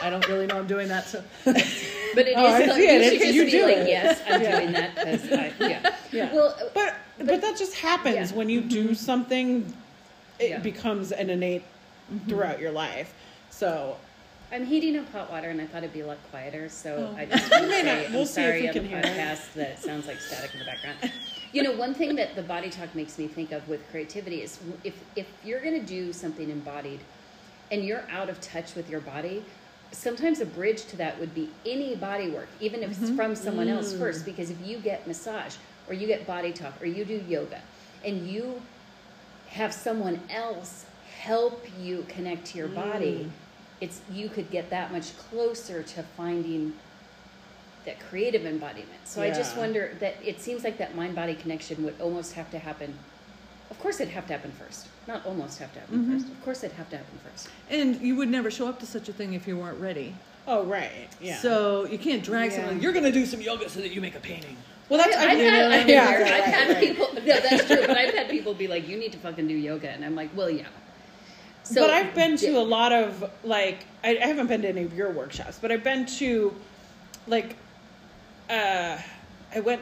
Speaker 3: I don't really know I'm doing that. So
Speaker 1: But it oh, is.
Speaker 2: Oh, I see it.
Speaker 1: You
Speaker 2: It's- you do
Speaker 1: like,
Speaker 2: it.
Speaker 1: yes, I'm
Speaker 2: Yeah.
Speaker 1: doing that because I, yeah.
Speaker 2: yeah
Speaker 1: Well,
Speaker 2: but but, that just happens
Speaker 1: Yeah.
Speaker 2: when you do mm-hmm. something it
Speaker 1: Yeah.
Speaker 2: becomes an innate mm-hmm. throughout your life so
Speaker 1: I'm heating up hot water, and I thought it'd be a lot quieter. So
Speaker 2: Oh.
Speaker 1: I just want to
Speaker 2: may
Speaker 1: say
Speaker 2: not-
Speaker 1: I'm
Speaker 2: we'll see if
Speaker 1: sorry on
Speaker 2: can
Speaker 1: the
Speaker 2: hear
Speaker 1: podcast that it sounds like static in the background. You know, one thing that the body talk makes me think of with creativity is if if you're going to do something embodied, and you're out of touch with your body. Sometimes a bridge to that would be any body work, even if it's mm-hmm. from someone else mm. first. Because if you get massage, or you get body talk, or you do yoga, and you have someone else help you connect to your body, mm. it's you could get that much closer to finding that creative embodiment. So I just wonder that it seems like that mind body connection would almost have to happen. Of course, it'd have to happen first. Not almost have to happen first. Of course, it'd have to happen first.
Speaker 3: and you would never show up to such a thing if you weren't ready.
Speaker 2: oh right yeah
Speaker 3: So you can't drag
Speaker 1: Yeah.
Speaker 3: someone. You're going to do some yoga so that you make a painting.
Speaker 2: well that's
Speaker 1: I've,
Speaker 2: I mean,
Speaker 1: had,
Speaker 2: yeah, right,
Speaker 1: I've had
Speaker 2: right.
Speaker 1: people. No, that's true. But I've had people be like, "You need to fucking do yoga," and I'm like, "Well, yeah." So,
Speaker 2: but I've been to
Speaker 1: yeah.
Speaker 2: a lot of like I, I haven't been to any of your workshops, but I've been to like uh I went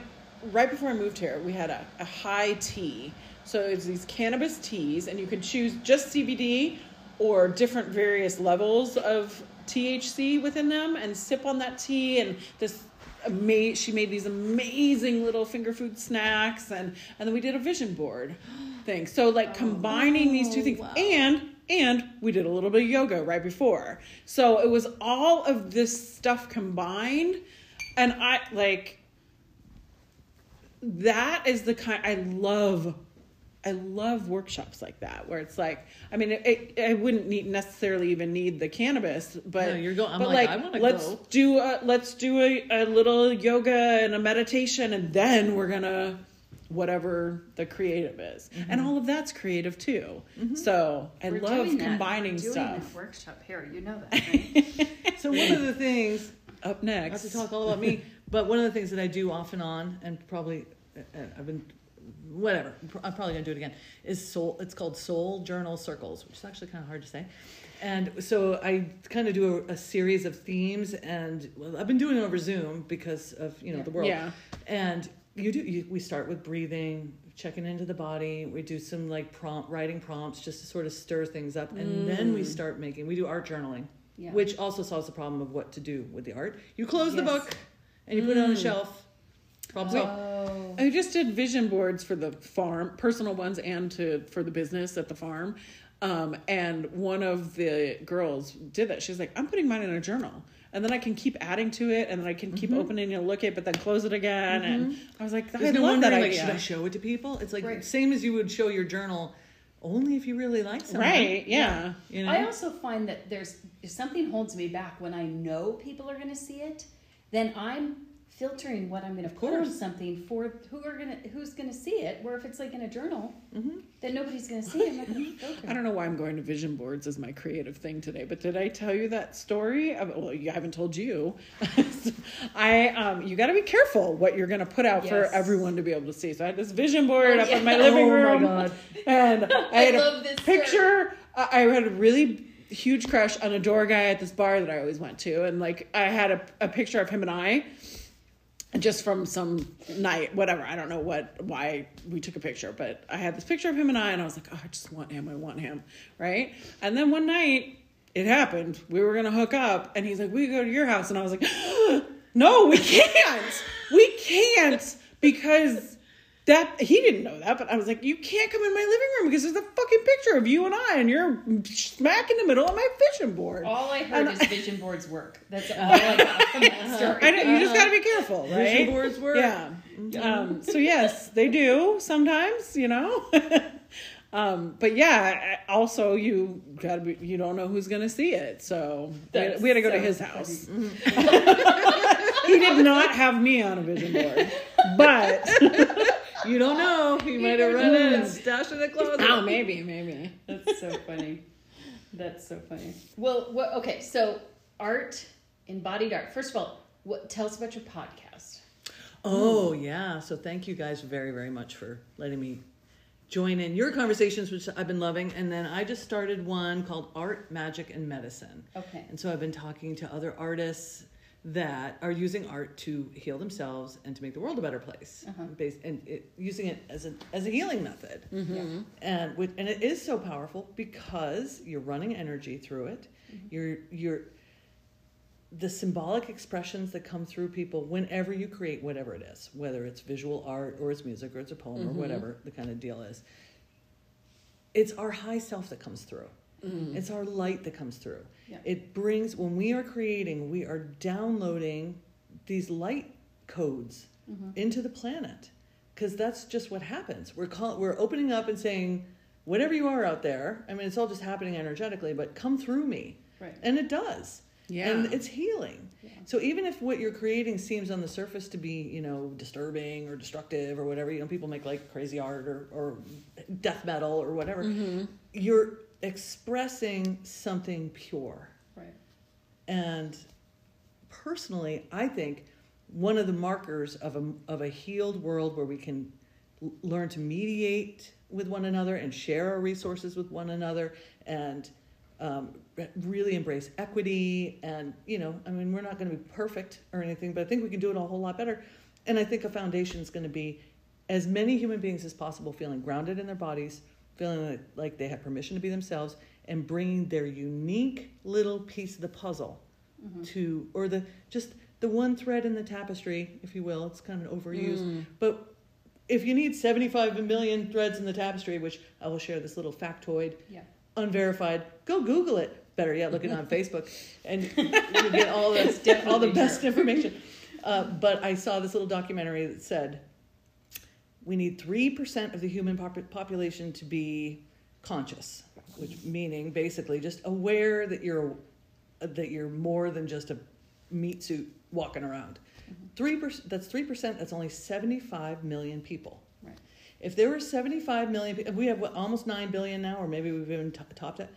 Speaker 2: right before I moved here. We had a, a high tea, so it's these cannabis teas, and you can choose just CBD or different various levels of THC within them and sip on that tea and this ama- she made these amazing little finger food snacks and and then we did a vision board thing. So like oh, combining these two things
Speaker 3: wow.
Speaker 2: and and we did a little bit of yoga right before. So it was all of this stuff combined and I like that is the kind I love. I love workshops like that where it's like, I mean, it, it, I wouldn't need necessarily even need the cannabis, but
Speaker 3: No, you're go- I'm
Speaker 2: but
Speaker 3: like, I
Speaker 2: let's
Speaker 3: go.
Speaker 2: do a, let's do a, a little yoga and a meditation, and then we're gonna whatever the creative is,
Speaker 3: Mm-hmm.
Speaker 2: and all of that's creative too. So I
Speaker 1: We're
Speaker 2: love
Speaker 1: doing that-
Speaker 2: combining
Speaker 1: doing
Speaker 2: stuff.
Speaker 1: that workshop here. You know that, right?
Speaker 3: So one of the things
Speaker 2: Up next,
Speaker 3: not
Speaker 2: next,
Speaker 3: to talk all about me, but one of the things that I do off and on, and probably uh, I've been, whatever, I'm probably gonna do it again. Is soul? It's called Soul Journal Circles, which is actually kind of hard to say. And so I kind of do a, a series of themes, and well, I've been doing it over Zoom because of you know
Speaker 1: Yeah.
Speaker 3: the world.
Speaker 2: Yeah.
Speaker 3: And you do. You, we start with breathing, checking into the body. We do some like prompt writing prompts just to sort of stir things up, and then we mm. start making. We do art journaling
Speaker 1: Yeah.
Speaker 3: which also solves the problem of what to do with the art. You close the book and you put it on a mm. shelf. Problem solved.
Speaker 1: Oh.
Speaker 2: I just did vision boards for the farm, personal ones, and to for the business at the farm. Um, and one of the girls did that. She's like, "I'm putting mine in a journal, and then I can keep adding to it, and then I can keep
Speaker 3: Mm-hmm.
Speaker 2: opening and look at it, but then close it again." And I was like, "I
Speaker 3: There's no
Speaker 2: love that
Speaker 3: wondering, like,
Speaker 2: idea."
Speaker 3: should I show it to people? It's like
Speaker 1: Right.
Speaker 3: same as you would show your journal, only if you really like something.
Speaker 2: right? Yeah.
Speaker 3: You know.
Speaker 1: I also find that there's if something holds me back when I know people are going to see it, then I'm filtering what I'm going to put on something for who are going to who's going to see it. Where if it's like in a journal,
Speaker 3: Mm-hmm.
Speaker 1: then nobody's going to see it. Going to.
Speaker 2: I don't know why I'm going to vision boards as my creative thing today, but did I tell you that story? Well, you haven't told you. I um, you got to be careful what you're going to put out for everyone to be able to see. So I had this vision board
Speaker 1: Oh,
Speaker 2: up in my living
Speaker 3: Oh my
Speaker 2: room,
Speaker 3: God.
Speaker 2: and I had
Speaker 1: love
Speaker 2: a
Speaker 1: this
Speaker 2: picture. I I had a really huge crush on a door guy at this bar that I always went to, and like I had a, a picture of him and I just from some night, whatever. I don't know what why we took a picture, but I had this picture of him and I, and I was like, oh, I just want him. I want him, right? And then one night it happened. We were gonna hook up, and he's like, we go to your house, and I was like, no, we can't. we can't because that he didn't know that, but I was like, you can't come in my living room because there's a fucking picture of you and I, and you're smack in the middle of my vision board.
Speaker 1: All I heard
Speaker 2: And
Speaker 1: is vision boards work. That's all I got from that story.
Speaker 2: I know, you just got to be careful, right?
Speaker 3: Vision boards work.
Speaker 2: Yeah. Um, so yes, they do sometimes, you know. um, but yeah, also you gotta be. You don't know who's gonna see it, so we had,
Speaker 1: That's
Speaker 2: we had to go to his house. he did not have me on a vision board, but
Speaker 3: You don't know. He might have run in and stashed it in the closet.
Speaker 2: oh, maybe, maybe.
Speaker 1: That's so funny. That's so funny. Well, what, okay, so art, embodied art. First of all, what tell us about your podcast.
Speaker 3: Oh yeah. So thank you guys very very much for letting me join in your conversations, which I've been loving. And then I just started one called Art, Magic, and Medicine.
Speaker 1: Okay.
Speaker 3: And so I've been talking to other artists that are using art to heal themselves and to make the world a better place,
Speaker 1: Uh-huh.
Speaker 3: based and it, using it as a as a healing method. Mm-hmm.
Speaker 1: Yeah.
Speaker 3: And with, and it is so powerful because you're running energy through it. Mm-hmm. You're you're the symbolic expressions that come through people whenever you create whatever it is, whether it's visual art or it's music or it's a poem or mm-hmm. whatever the kind of deal is. It's our high self that comes through. It's our light that comes through.
Speaker 1: Yeah.
Speaker 3: It brings when we are creating, we are downloading these light codes mm-hmm. into the planet because that's just what happens. We're call, we're opening up and saying, whatever you are out there. I mean, it's all just happening energetically, but come through me,
Speaker 1: Right.
Speaker 3: and it does.
Speaker 2: Yeah.
Speaker 3: and it's healing.
Speaker 1: Yeah.
Speaker 3: So even if what you're creating seems on the surface to be, you know, disturbing or destructive or whatever, you know, people make like crazy art or, or death metal or whatever, mm-hmm. you're expressing something pure.
Speaker 1: Right.
Speaker 3: And personally, I think one of the markers of a, of a healed world where we can l- learn to mediate with one another and share our resources with one another and um, really embrace equity. And, you know, I mean, we're not going to be perfect or anything, but I think we can do it a whole lot better. And I think a foundation is going to be as many human beings as possible feeling grounded in their bodies, feeling like, like they have permission to be themselves, and bringing their unique little piece of the puzzle
Speaker 1: Mm-hmm.
Speaker 3: to, or the just the one thread in the tapestry, if you will. It's kind of overused, but if you need 75 million threads in the tapestry, which I will share this little factoid,
Speaker 1: Yeah.
Speaker 3: unverified, go Google it. Better yet, look it on Facebook, and you'll get all the all the best
Speaker 1: true.
Speaker 3: information. Uh, but I saw this little documentary that said we need three percent of the human pop- population to be conscious, which meaning basically just aware that you're uh, that you're more than just a meat suit walking around. Mm-hmm. That's three percent. That's only seventy-five million people.
Speaker 1: Right.
Speaker 3: If there were 75 million, we have what, almost 9 billion now, or maybe we've even t- topped it.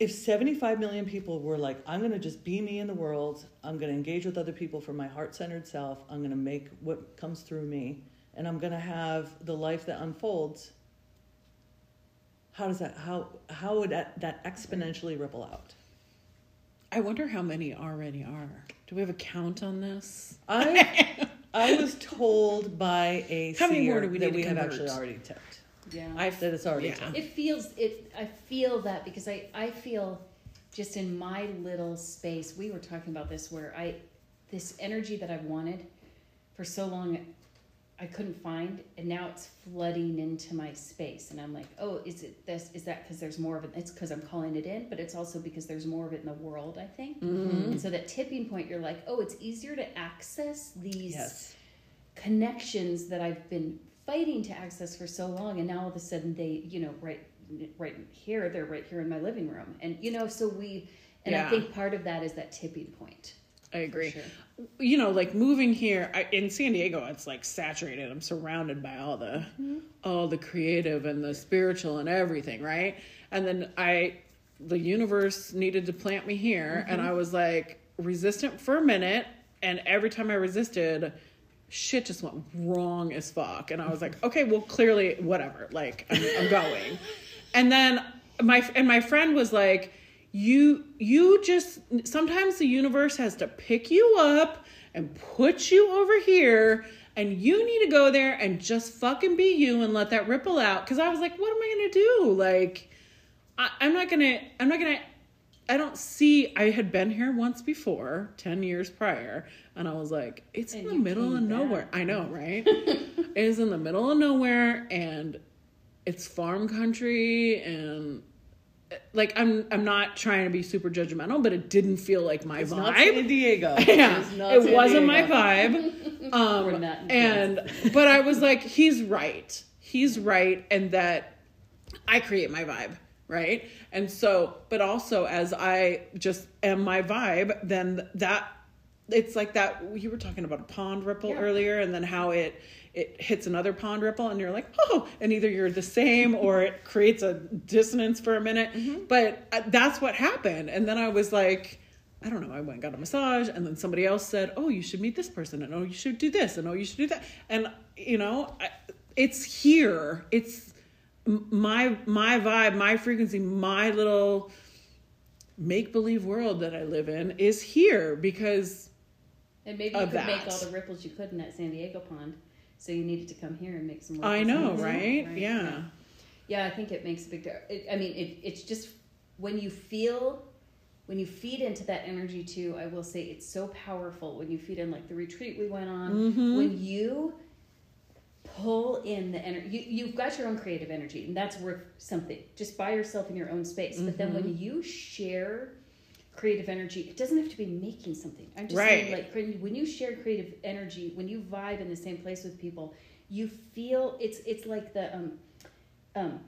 Speaker 3: If 75 million people were like, I'm going to just be me in the world, I'm going to engage with other people for my heart centered self, I'm going to make what comes through me, and I'm going to have the life that unfolds, how does that, how, how would that, that exponentially ripple out?
Speaker 2: I wonder how many already are. Do we have a count on this?
Speaker 3: I, I was told by a
Speaker 2: How many more do we
Speaker 3: that
Speaker 2: need to
Speaker 3: we have
Speaker 2: convert?
Speaker 3: actually already tipped.
Speaker 1: Yeah.
Speaker 2: I've
Speaker 3: That it's already
Speaker 2: yeah.
Speaker 3: tipped.
Speaker 1: It feels it. I feel that because I I feel just in my little space. We were talking about this where I this energy that I've wanted for so long. I couldn't find, and now it's flooding into my space, and I'm like, oh, is it this? Is that because there's more of it? It's because I'm calling it in, but it's also because there's more of it in the world. I think,
Speaker 2: Mm-hmm.
Speaker 1: and so that tipping point, you're like, oh, it's easier to access these
Speaker 3: Yes.
Speaker 1: connections that I've been fighting to access for so long, and now all of a sudden they, you know, right, right here, they're right here in my living room, and you know, so we, and I think part of that is that tipping point.
Speaker 2: I agree.
Speaker 1: Sure.
Speaker 2: You know, like moving here I, in San Diego, it's like saturated. I'm surrounded by all the mm-hmm. all the creative and the spiritual and everything, right? And then I the universe needed to plant me here mm-hmm. and I was like resistant for a minute and every time I resisted shit just went wrong as fuck and I was like, okay, well clearly whatever, like I'm, I'm going. And then my and my friend was like, you you just sometimes the universe has to pick you up and put you over here and you need to go there and just fucking be you and let that ripple out. Because i was like what am i gonna do? Like I, i'm not gonna i'm not gonna i don't see i had been here once before 10 years prior and i was like it's in the middle of nowhere.
Speaker 1: Back.
Speaker 2: i know right? It is in the middle of nowhere and it's farm country and like I'm I'm not trying to be super judgmental, but it didn't feel like my
Speaker 3: It's
Speaker 2: vibe.
Speaker 3: not San Diego.
Speaker 2: yeah, it wasn't
Speaker 3: Diego.
Speaker 2: my vibe. Um, and but I was like, he's right. He's right, and that I create my vibe, right? And so, but also as I just am my vibe, then that it's like that you were talking about a pond ripple
Speaker 1: Yeah.
Speaker 2: earlier, and then how it it hits another pond ripple, and you're like, oh, and either you're the same or it creates a dissonance for a minute. But uh, that's what happened, and then I was like. I don't know. I went and got a massage, and then somebody else said, "Oh, you should meet this person," and "Oh, you should do this," and "Oh, you should do that." And you know, I- it's here. It's my my vibe, my frequency, my little make believe world that I live in is here because
Speaker 1: And maybe you could make all the ripples you could in that San Diego pond, so you needed to come here and make some.
Speaker 2: I know, right?
Speaker 1: pond,
Speaker 2: Yeah.
Speaker 1: Yeah, I think it makes a big. It, I mean, it, it's just when you feel, when you feed into that energy too. I will say it's so powerful when you feed in, like the retreat we went on.
Speaker 2: Mm-hmm.
Speaker 1: When you pull in the energy, you, you've got your own creative energy, and that's worth something just by yourself in your own space. But then
Speaker 2: Mm-hmm.
Speaker 1: when you share creative energy, it doesn't have to be making something. I'm just
Speaker 2: Right.
Speaker 1: saying, like when- you share creative energy, when you vibe in the same place with people, you feel it's it's like the um, um,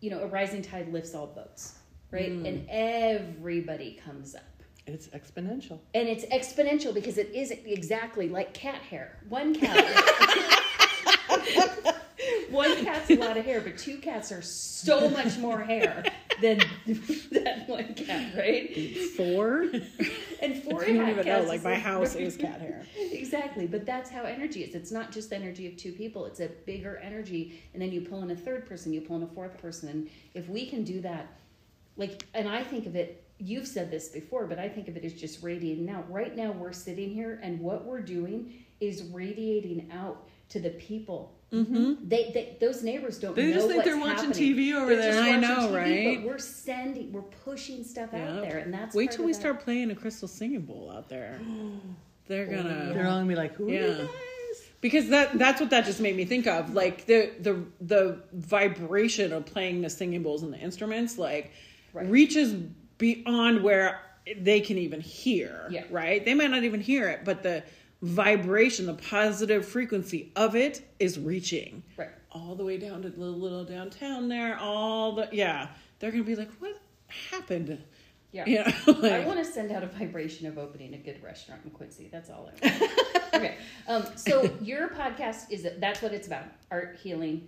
Speaker 1: you know, a rising tide lifts all boats, right? And everybody comes up.
Speaker 3: It's exponential.
Speaker 1: And it's exponential because it is exactly like cat hair. One cat. one cat's a lot of hair, but two cats are so much more hair than that one cat, right?
Speaker 2: four.
Speaker 1: And four
Speaker 2: I don't even know. Like my house is cat hair.
Speaker 1: exactly but that's how energy is it's not just the energy of two people it's a bigger energy and then you pull in a third person you pull in a fourth person and if we can do that like and i think of it you've said this before but i think of it as just radiating out right now we're sitting here and what we're doing is radiating out to the people
Speaker 2: Mm-hmm.
Speaker 1: They, they those neighbors don't.
Speaker 3: They
Speaker 1: know
Speaker 3: just think
Speaker 1: what's
Speaker 3: they're watching
Speaker 1: happening.
Speaker 3: TV over
Speaker 1: They're just
Speaker 3: there.
Speaker 2: I know,
Speaker 1: TV,
Speaker 2: right?
Speaker 1: But we're sending, we're pushing stuff
Speaker 2: Yeah.
Speaker 1: out there, and that's
Speaker 2: Wait
Speaker 1: part
Speaker 2: till we
Speaker 1: that.
Speaker 2: start playing a crystal singing bowl out there. They're gonna.
Speaker 3: They're all gonna be like, "Who are
Speaker 2: Yeah.
Speaker 3: you guys?"
Speaker 2: because that that's what that just made me think of like the the the vibration of playing the singing bowls and the instruments like
Speaker 1: Right.
Speaker 2: reaches beyond where they can even hear
Speaker 1: Yeah.
Speaker 2: right they might not even hear it but the vibration the positive frequency of it is reaching
Speaker 1: Right.
Speaker 2: all the way down to the little downtown there all the yeah they're gonna be like what happened
Speaker 1: Yeah.
Speaker 2: you know
Speaker 1: I want to send out a vibration of opening a good restaurant in Quincy. That's all I want. okay. Um, so your podcast is that's what it's about: art, healing,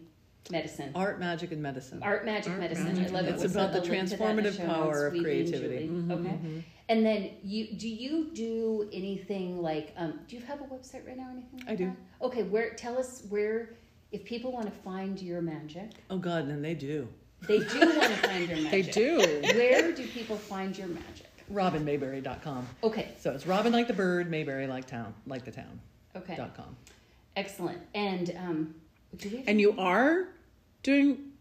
Speaker 1: medicine, art,
Speaker 3: Art, magic, and medicine.
Speaker 1: Art, magic,
Speaker 2: Art,
Speaker 1: medicine.
Speaker 2: magic,
Speaker 1: I love it.
Speaker 3: It's
Speaker 1: We'll
Speaker 3: about the
Speaker 1: a link to that in the
Speaker 3: transformative power of
Speaker 1: Weeby and
Speaker 3: creativity.
Speaker 1: Julie. Okay. And then you do you do anything like um, do you have a website right now or anything? Like
Speaker 3: I do.
Speaker 1: That? Okay. Where tell us where if people want to find your magic,
Speaker 3: Oh God, and they do.
Speaker 1: they do want to find your magic.
Speaker 2: they do
Speaker 1: Where do people find your magic?
Speaker 3: RobinMayberry.com.
Speaker 1: Okay.
Speaker 3: So it's Robin like the bird, Mayberry like town, like the town.
Speaker 1: Okay.
Speaker 3: Dot com.
Speaker 1: Excellent. And um, do we? Have
Speaker 2: and you are doing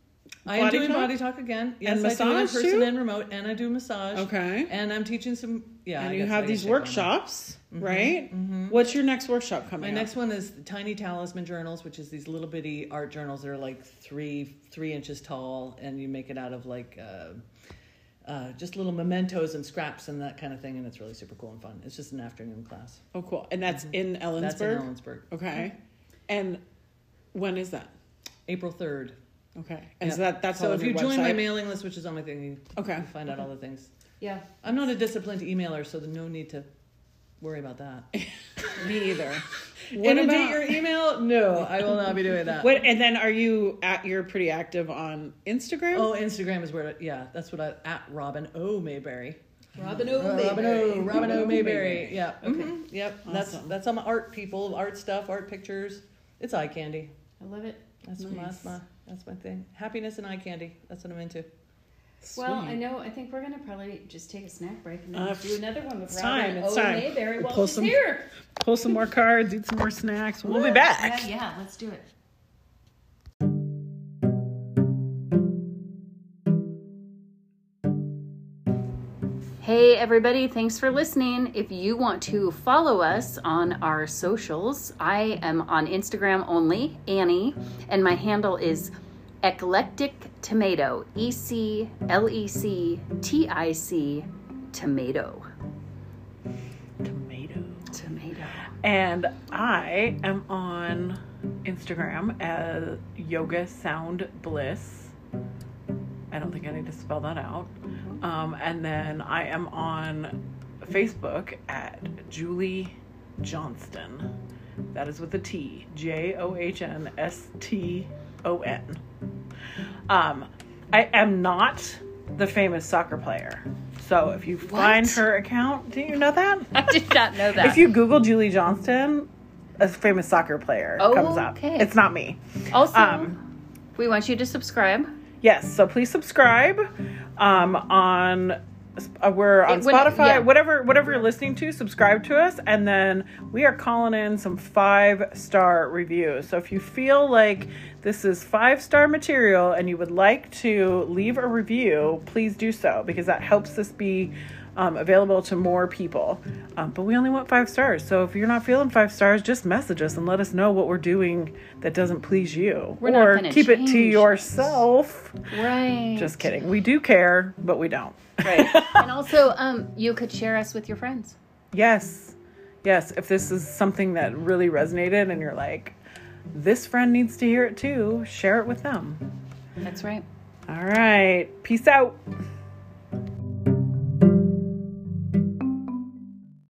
Speaker 3: I am
Speaker 2: Body
Speaker 3: doing
Speaker 2: talk?
Speaker 3: body talk again. Yes,
Speaker 2: And
Speaker 3: I do in person
Speaker 2: too?
Speaker 3: and remote, and I do massage.
Speaker 2: okay
Speaker 3: And I'm teaching some. Yeah,
Speaker 2: and you have these
Speaker 3: check on that.
Speaker 2: workshops, right? What's your next workshop coming up?
Speaker 3: My
Speaker 2: up?
Speaker 3: next one is the tiny talisman journals, which is these little bitty art journals that are like three three inches tall, and you make it out of like uh, uh, just little mementos and scraps and that kind of thing, and it's really super cool and fun. It's just an afternoon class.
Speaker 2: Oh, cool. And that's in Ellensburg.
Speaker 3: That's in Ellensburg,
Speaker 2: Okay. And when is that?
Speaker 3: April third.
Speaker 2: Okay. And
Speaker 3: Yeah.
Speaker 2: so that that's
Speaker 3: so
Speaker 2: all
Speaker 3: if you
Speaker 2: your
Speaker 3: join my
Speaker 2: website?
Speaker 3: mailing list, which is on my thing, you
Speaker 2: Okay.
Speaker 3: can find out all the things.
Speaker 1: Yeah.
Speaker 3: I'm not a disciplined emailer, so there's no need to worry about that.
Speaker 2: Me either. What
Speaker 3: Inundate
Speaker 2: about
Speaker 3: your email? No, I will not be doing that.
Speaker 2: what? And then are you at? You're pretty active on Instagram.
Speaker 3: Oh, Instagram is where, yeah, that's what I, at Robin O. Mayberry.
Speaker 1: Robin
Speaker 3: Uh,
Speaker 1: O.
Speaker 3: Robin O. Robin O.
Speaker 2: Mayberry.
Speaker 3: Mayberry. Yeah. mhm, Yep. That's
Speaker 2: Awesome.
Speaker 3: that's on my art people, art stuff, art pictures. It's eye candy.
Speaker 1: I love it.
Speaker 3: That's my,
Speaker 2: Nice.
Speaker 3: that's my that's my thing. Happiness and eye candy. That's what I'm into.
Speaker 1: Well,
Speaker 2: Sweet.
Speaker 1: I know. I think we're gonna probably just take a snack break and then
Speaker 2: Uh,
Speaker 1: do another one with
Speaker 2: it's
Speaker 1: Robin
Speaker 2: time, it's
Speaker 1: O.
Speaker 2: time.
Speaker 1: Mayberry
Speaker 2: We'll
Speaker 1: while
Speaker 2: pull
Speaker 1: she's
Speaker 2: some-
Speaker 1: here.
Speaker 2: Pull some more cards, eat some more snacks. We'll be back.
Speaker 1: Yeah, yeah. Let's do it. Hey, everybody, thanks for listening. If you want to follow us on our socials, I am on Instagram only, Annie, and my handle is Eclectic Tomato, E C L E C T I C Tomato.
Speaker 2: Tomato.
Speaker 1: Tomato.
Speaker 2: And I am on Instagram as Yoga Sound Bliss. I don't think I need to spell that out. Um, and then I am on Facebook at Julie Johnston. That is with a T. J O H N S T O N. Um, I am not the famous soccer player. So if you find her account, do you know that?
Speaker 1: I did not know that.
Speaker 2: If you Google Julie Johnston, a famous soccer player
Speaker 1: Oh,
Speaker 2: comes up.
Speaker 1: okay.
Speaker 2: It's not me.
Speaker 1: also,
Speaker 2: Um,
Speaker 1: we want you to subscribe.
Speaker 2: Yes, so please subscribe um, on. Uh, we're on
Speaker 1: It- when-
Speaker 2: Spotify,
Speaker 1: yeah.
Speaker 2: whatever whatever you're listening to. Subscribe to us, and then we are calling in some five star reviews. So if you feel like this is five star material and you would like to leave a review, please do so because that helps this be um, available to more people. Um, but we only want five stars. So if you're not feeling five stars, just message us and let us know what we're doing that doesn't please you,
Speaker 1: We're
Speaker 2: or keep it to yourself.
Speaker 1: Right.
Speaker 2: Just kidding. We do care, but we don't.
Speaker 1: right. and also, um, you could share us with your friends.
Speaker 2: Yes. Yes. If this is something that really resonated and you're like, this friend needs to hear it too, share it with them.
Speaker 1: That's right.
Speaker 2: All right. Peace out.